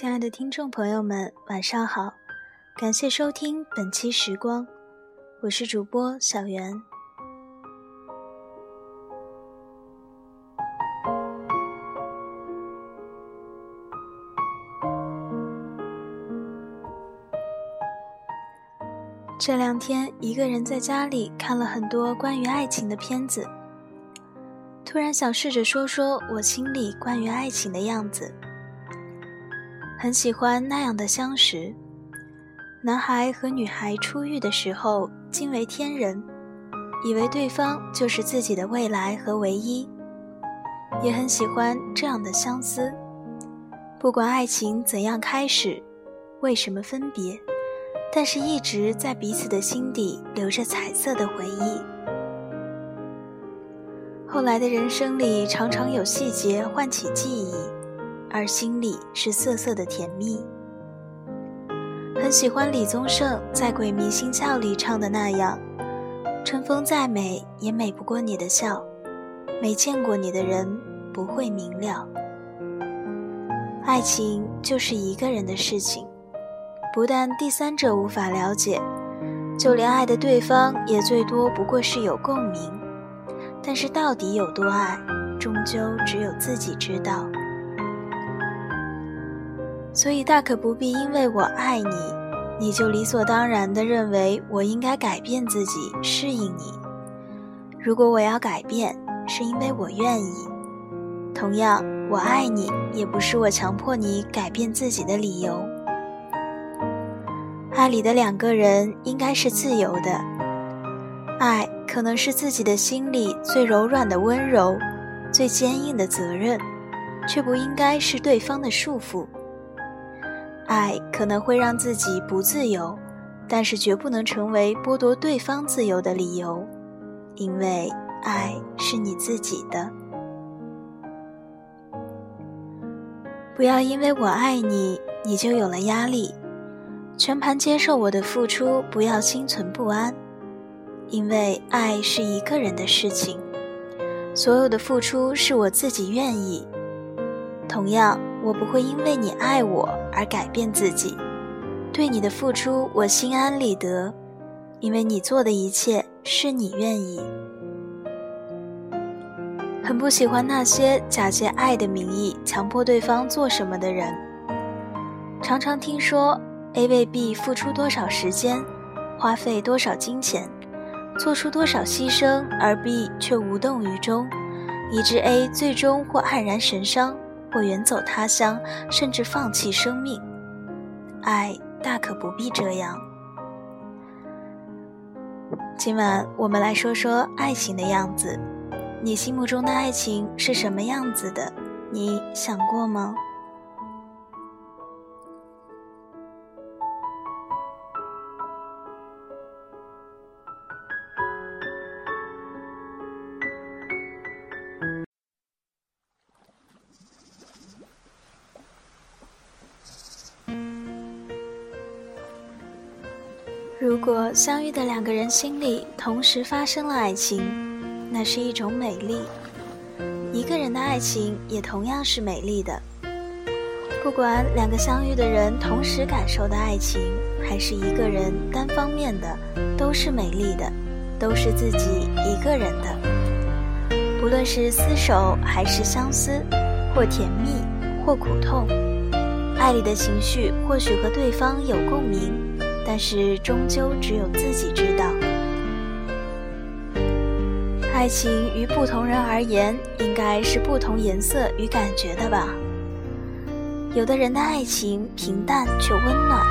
亲爱的听众朋友们，晚上好！感谢收听本期时光，我是主播小袁。这两天，一个人在家里看了很多关于爱情的片子，突然想试着说说我心里关于爱情的样子。很喜欢那样的相识，男孩和女孩初遇的时候惊为天人，以为对方就是自己的未来和唯一，也很喜欢这样的相思。不管爱情怎样开始，为什么分别。但是，一直在彼此的心底留着彩色的回忆。后来的人生里，常常有细节唤起记忆，而心里是涩涩的甜蜜。很喜欢李宗盛在《鬼迷心窍》里唱的那样：“春风再美，也美不过你的笑。没见过你的人，不会明了。爱情就是一个人的事情。”不但第三者无法了解，就连爱的对方也最多不过是有共鸣。但是到底有多爱，终究只有自己知道。所以大可不必因为我爱你，你就理所当然地认为我应该改变自己适应你。如果我要改变，是因为我愿意。同样，我爱你，也不是我强迫你改变自己的理由。爱里的两个人应该是自由的，爱可能是自己的心里最柔软的温柔，最坚硬的责任，却不应该是对方的束缚。爱可能会让自己不自由，但是绝不能成为剥夺对方自由的理由，因为爱是你自己的。不要因为我爱你，你就有了压力。全盘接受我的付出，不要心存不安，因为爱是一个人的事情，所有的付出是我自己愿意。同样，我不会因为你爱我而改变自己，对你的付出我心安理得，因为你做的一切是你愿意。很不喜欢那些假借爱的名义强迫对方做什么的人，常常听说。A 为 B 付出多少时间，花费多少金钱，做出多少牺牲，而 B 却无动于衷，以致 A 最终或黯然神伤，或远走他乡，甚至放弃生命。爱大可不必这样。今晚我们来说说爱情的样子，你心目中的爱情是什么样子的？你想过吗？如果相遇的两个人心里同时发生了爱情，那是一种美丽。一个人的爱情也同样是美丽的。不管两个相遇的人同时感受的爱情，还是一个人单方面的，都是美丽的，都是自己一个人的。不论是厮守还是相思，或甜蜜或苦痛，爱里的情绪或许和对方有共鸣。但是终究只有自己知道，爱情于不同人而言，应该是不同颜色与感觉的吧。有的人的爱情平淡却温暖，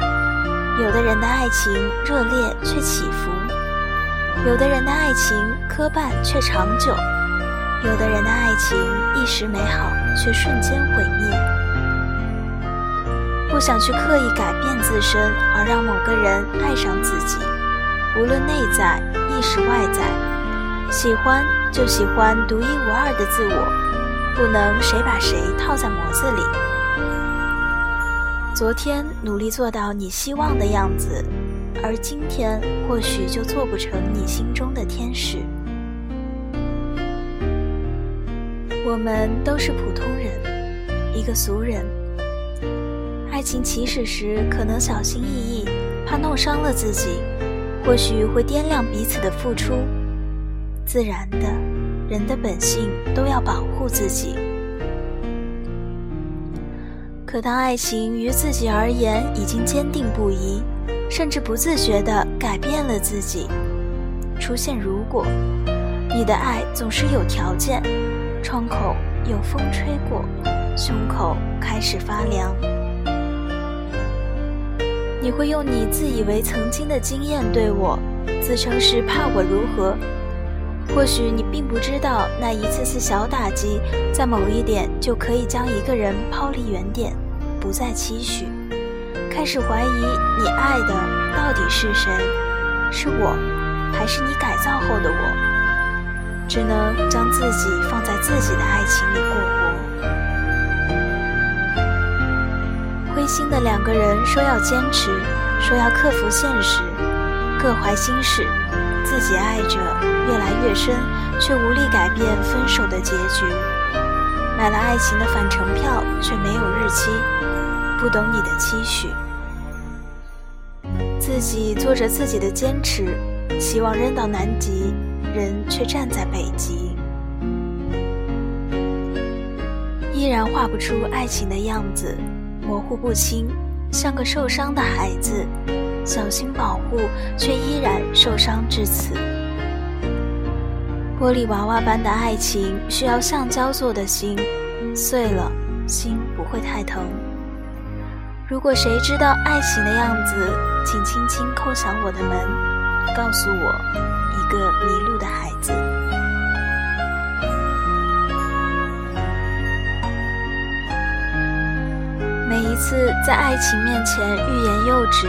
有的人的爱情热烈却起伏，有的人的爱情磕绊却长久，有的人的爱情一时美好却瞬间毁灭。不想去刻意改变自身，而让某个人爱上自己。无论内在亦是外在，喜欢就喜欢独一无二的自我，不能谁把谁套在模子里。昨天努力做到你希望的样子，而今天或许就做不成你心中的天使。我们都是普通人，一个俗人。爱情起始时可能小心翼翼，怕弄伤了自己，或许会掂量彼此的付出。自然的，人的本性都要保护自己。可当爱情于自己而言已经坚定不移，甚至不自觉地改变了自己，出现如果，你的爱总是有条件，窗口有风吹过，胸口开始发凉。你会用你自以为曾经的经验对我，自称是怕我如何？或许你并不知道，那一次次小打击，在某一点就可以将一个人抛离原点，不再期许，开始怀疑你爱的到底是谁，是我，还是你改造后的我？只能将自己放在自己的爱情里过心的两个人说要坚持，说要克服现实，各怀心事。自己爱着越来越深，却无力改变分手的结局。买了爱情的返程票，却没有日期。不懂你的期许，自己做着自己的坚持，希望扔到南极，人却站在北极。依然画不出爱情的样子，模糊不清，像个受伤的孩子。小心保护，却依然受伤至此。玻璃娃娃般的爱情，需要橡胶做的心，碎了心不会太疼。如果谁知道爱情的样子，请轻轻叩响我的门，告诉我，一个迷路的孩子。次在爱情面前欲言又止。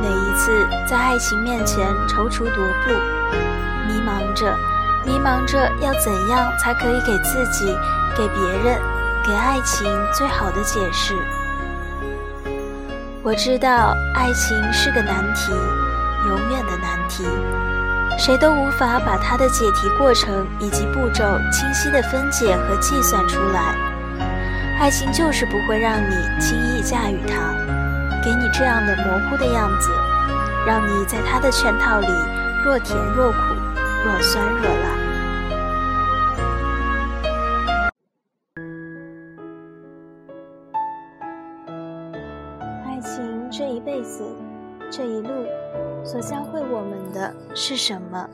每一次在爱情面前踌躇踱步，迷茫着，迷茫着要怎样才可以给自己、给别人、给爱情最好的解释？我知道爱情是个难题，永远的难题，谁都无法把它的解题过程以及步骤清晰的分解和计算出来。爱情就是不会让你轻易驾驭它。给你这样的模糊的样子，让你在他的圈套里若甜若苦，若酸若辣。爱情这一辈子，这一路，所教会我们的是什么？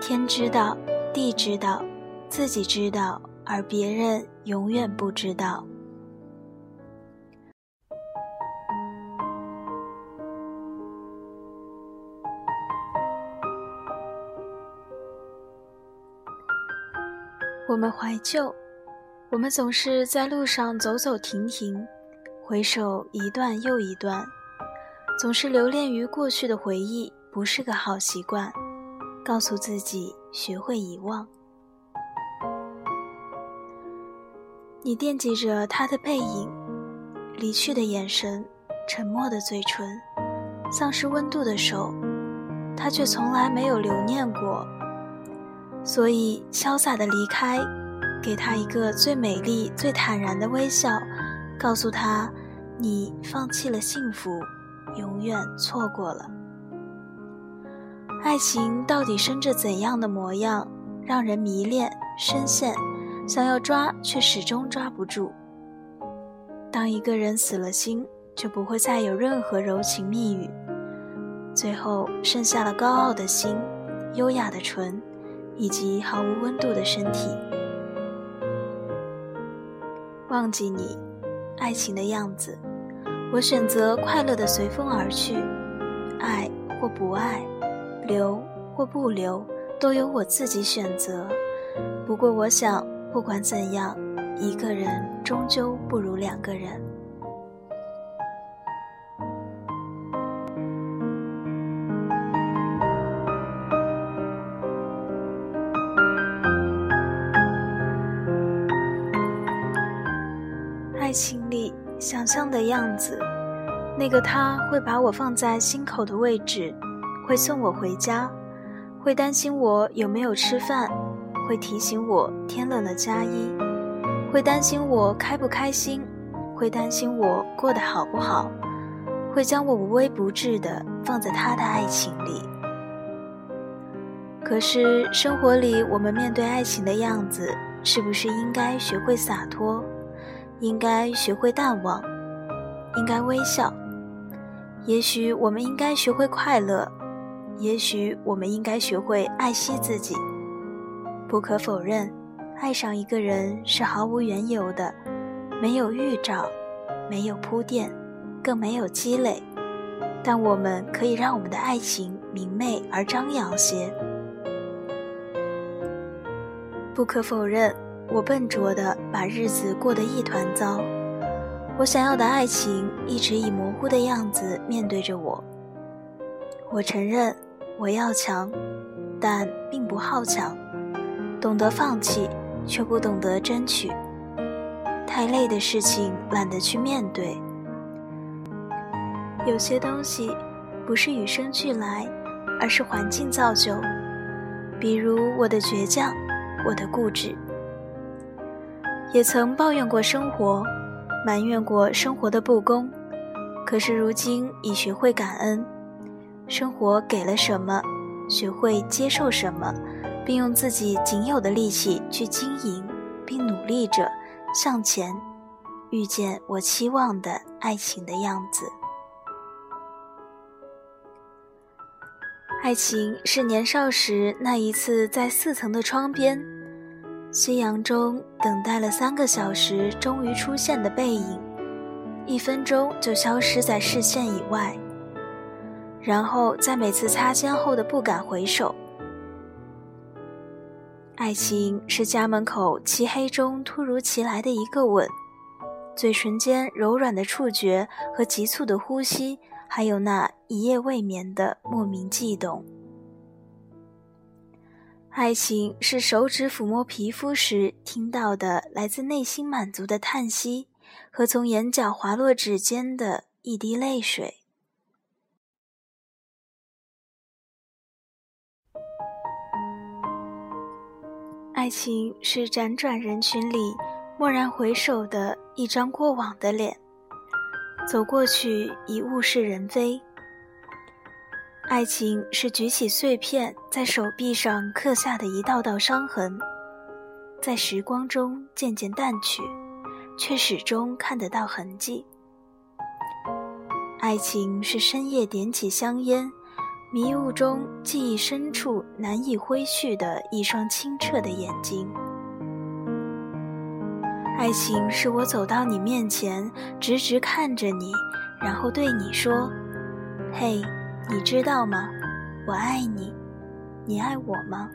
天知道，地知道，自己知道，而别人永远不知道。我们怀旧，我们总是在路上走走停停，回首一段又一段，总是留恋于过去的回忆，不是个好习惯。告诉自己学会遗忘。你惦记着他的背影，离去的眼神，沉默的嘴唇，丧失温度的手，他却从来没有留念过。所以，潇洒的离开，给他一个最美丽、最坦然的微笑，告诉他，你放弃了幸福，永远错过了。爱情到底生着怎样的模样，让人迷恋、深陷，想要抓却始终抓不住。当一个人死了心，就不会再有任何柔情蜜语，最后剩下了高傲的心，优雅的唇。以及毫无温度的身体，忘记你，爱情的样子。我选择快乐的随风而去，爱或不爱，留或不留，都由我自己选择。不过，我想，不管怎样，一个人终究不如两个人。爱情里想象的样子，那个他会把我放在心口的位置，会送我回家，会担心我有没有吃饭，会提醒我天冷了加衣，会担心我开不开心，会。担心我过得好不好，会将我无微不至的放在他的爱情里。可是生活里，我们面对爱情的样子，是不是应该学会洒脱，应该学会淡忘，应该微笑？也许我们应该学会快乐，也许我们应该学会爱惜自己。不可否认，爱上一个人是毫无缘由的，没有预兆，没有铺垫，更没有积累。但我们可以让我们的爱情明媚而张扬些。不可否认，我笨拙的把日子过得一团糟。我想要的爱情一直以模糊的样子面对着我。我承认我要强，但并不好强，懂得放弃，却不懂得争取。太累的事情懒得去面对。有些东西不是与生俱来，而是环境造就。比如我的倔强，我的固执，也曾抱怨过生活。埋怨过生活的不公，可是如今已学会感恩，生活给了什么，学会接受什么，并用自己仅有的力气去经营，并努力着向前，遇见我期望的爱情的样子。爱情是年少时那一次在四层的窗边。夕阳中等待了三个小时，终于出现的背影，一分钟就消失在视线以外。然后在每次擦肩后的不敢回首。爱情是家门口漆黑中突如其来的一个吻，嘴唇间柔软的触觉和急促的呼吸，还有那一夜未眠的莫名悸动。爱情是手指抚摸皮肤时听到的来自内心满足的叹息，和从眼角滑落指尖的一滴泪水。爱情是辗转人群里蓦然回首的一张过往的脸，走过去已物是人非。爱情是举起碎片，在手臂上刻下的一道道伤痕，在时光中渐渐淡去，却始终看得到痕迹。爱情是深夜点起香烟，迷雾中记忆深处难以挥去的一双清澈的眼睛。爱情是我走到你面前，直直看着你，然后对你说：“嘿。”你知道吗？我爱你，你爱我吗？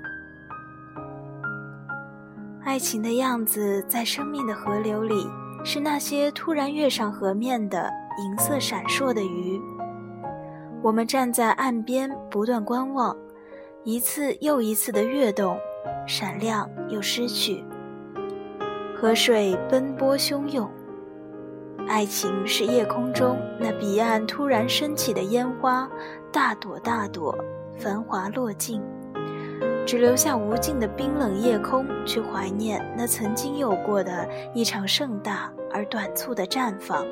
爱情的样子，在生命的河流里，是那些突然跃上河面的银色闪烁的鱼。我们站在岸边，不断观望，一次又一次的跃动，闪亮又失去。河水奔波汹涌。爱情是夜空中那彼岸突然升起的烟花，大朵大朵，繁华落尽，只留下无尽的冰冷夜空，去怀念那曾经有过的一场盛大而短促的绽放。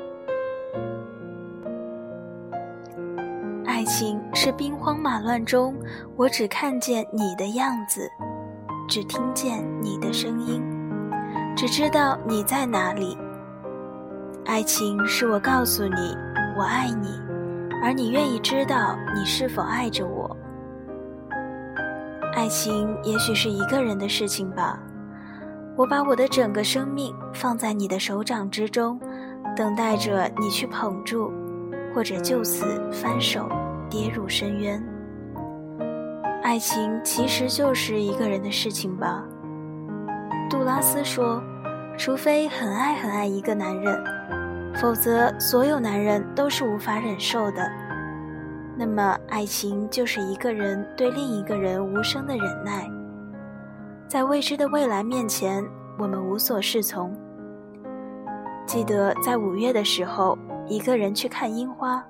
爱情是兵荒马乱中，我只看见你的样子，只听见你的声音，只知道你在哪里。爱情是我告诉你我爱你，而你愿意知道你是否爱着我。爱情也许是一个人的事情吧。我把我的整个生命放在你的手掌之中，等待着你去捧住，或者就此翻手跌入深渊。爱情其实就是一个人的事情吧。杜拉斯说：“除非很爱很爱一个男人。”否则，所有男人都是无法忍受的。那么，爱情就是一个人对另一个人无声的忍耐。在未知的未来面前，我们无所适从。记得在五月的时候，一个人去看樱花，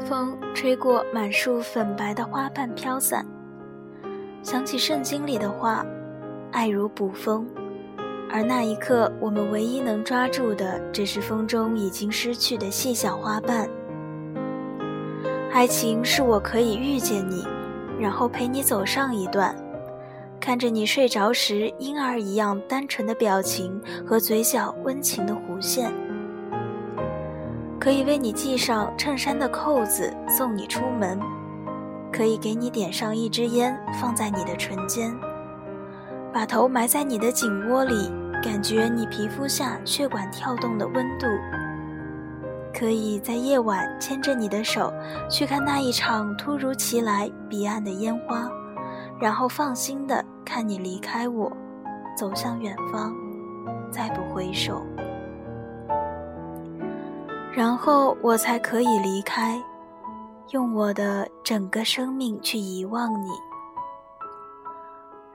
风吹过满树粉白的花瓣飘散，想起圣经里的话：“爱如捕风。”而那一刻，我们唯一能抓住的，只是风中已经失去的细小花瓣。爱情是我可以遇见你，然后陪你走上一段，看着你睡着时婴儿一样单纯的表情和嘴角温情的弧线，可以为你系上衬衫的扣子，送你出门，可以给你点上一支烟，放在你的唇间，把头埋在你的颈窝里，感觉你皮肤下血管跳动的温度。可以在夜晚牵着你的手去看那一场突如其来彼岸的烟花，然后放心的看你离开我，走向远方，再不回首，然后我才可以离开，用我的整个生命去遗忘你，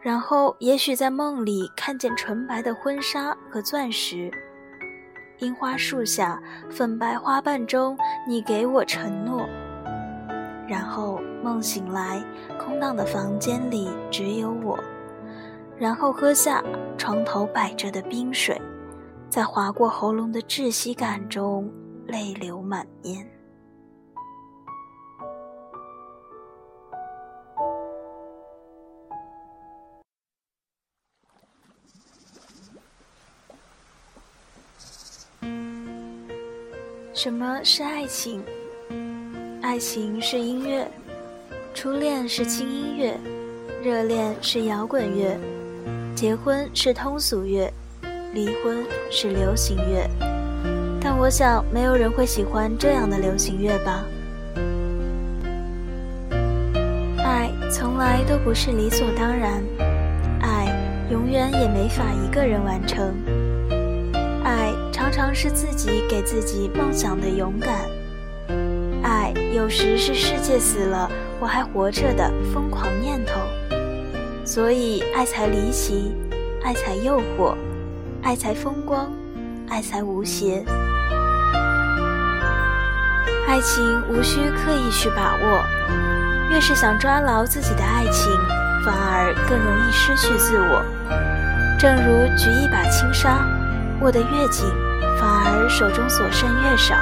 然后也许在梦里看见纯白的婚纱和钻石。樱花树下，粉白花瓣中，你给我承诺。然后梦醒来，空荡的房间里只有我。然后喝下床头摆着的冰水，在划过喉咙的窒息感中，泪流满面。什么是爱情？爱情是音乐，初恋是轻音乐，热恋是摇滚乐，结婚是通俗乐，离婚是流行乐。但我想，没有人会喜欢这样的流行乐吧？爱从来都不是理所当然，爱永远也没法一个人完成。常常是自己给自己梦想的勇敢，爱有时是世界死了我还活着的疯狂念头，所以爱才离奇，爱才诱惑，爱才风光，爱才无邪。爱情无需刻意去把握，越是想抓牢自己的爱情，反而更容易失去自我。正如举一把轻纱。握得越紧，反而手中所剩越少，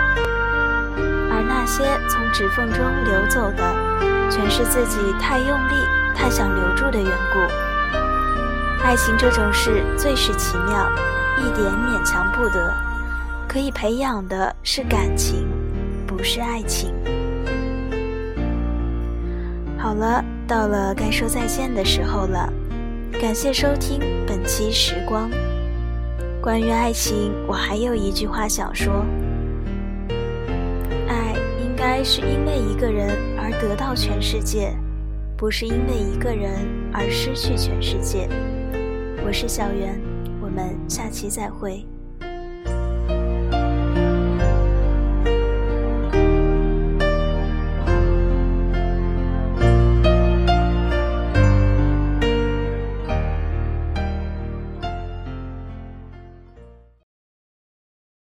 而那些从指缝中流走的，全是自己太用力、太想留住的缘故。爱情这种事最是奇妙，一点勉强不得。可以培养的是感情，不是爱情。好了，到了该说再见的时候了，感谢收听本期时光。关于爱情，我还有一句话想说：爱应该是因为一个人而得到全世界，不是因为一个人而失去全世界。我是小袁，我们下期再会。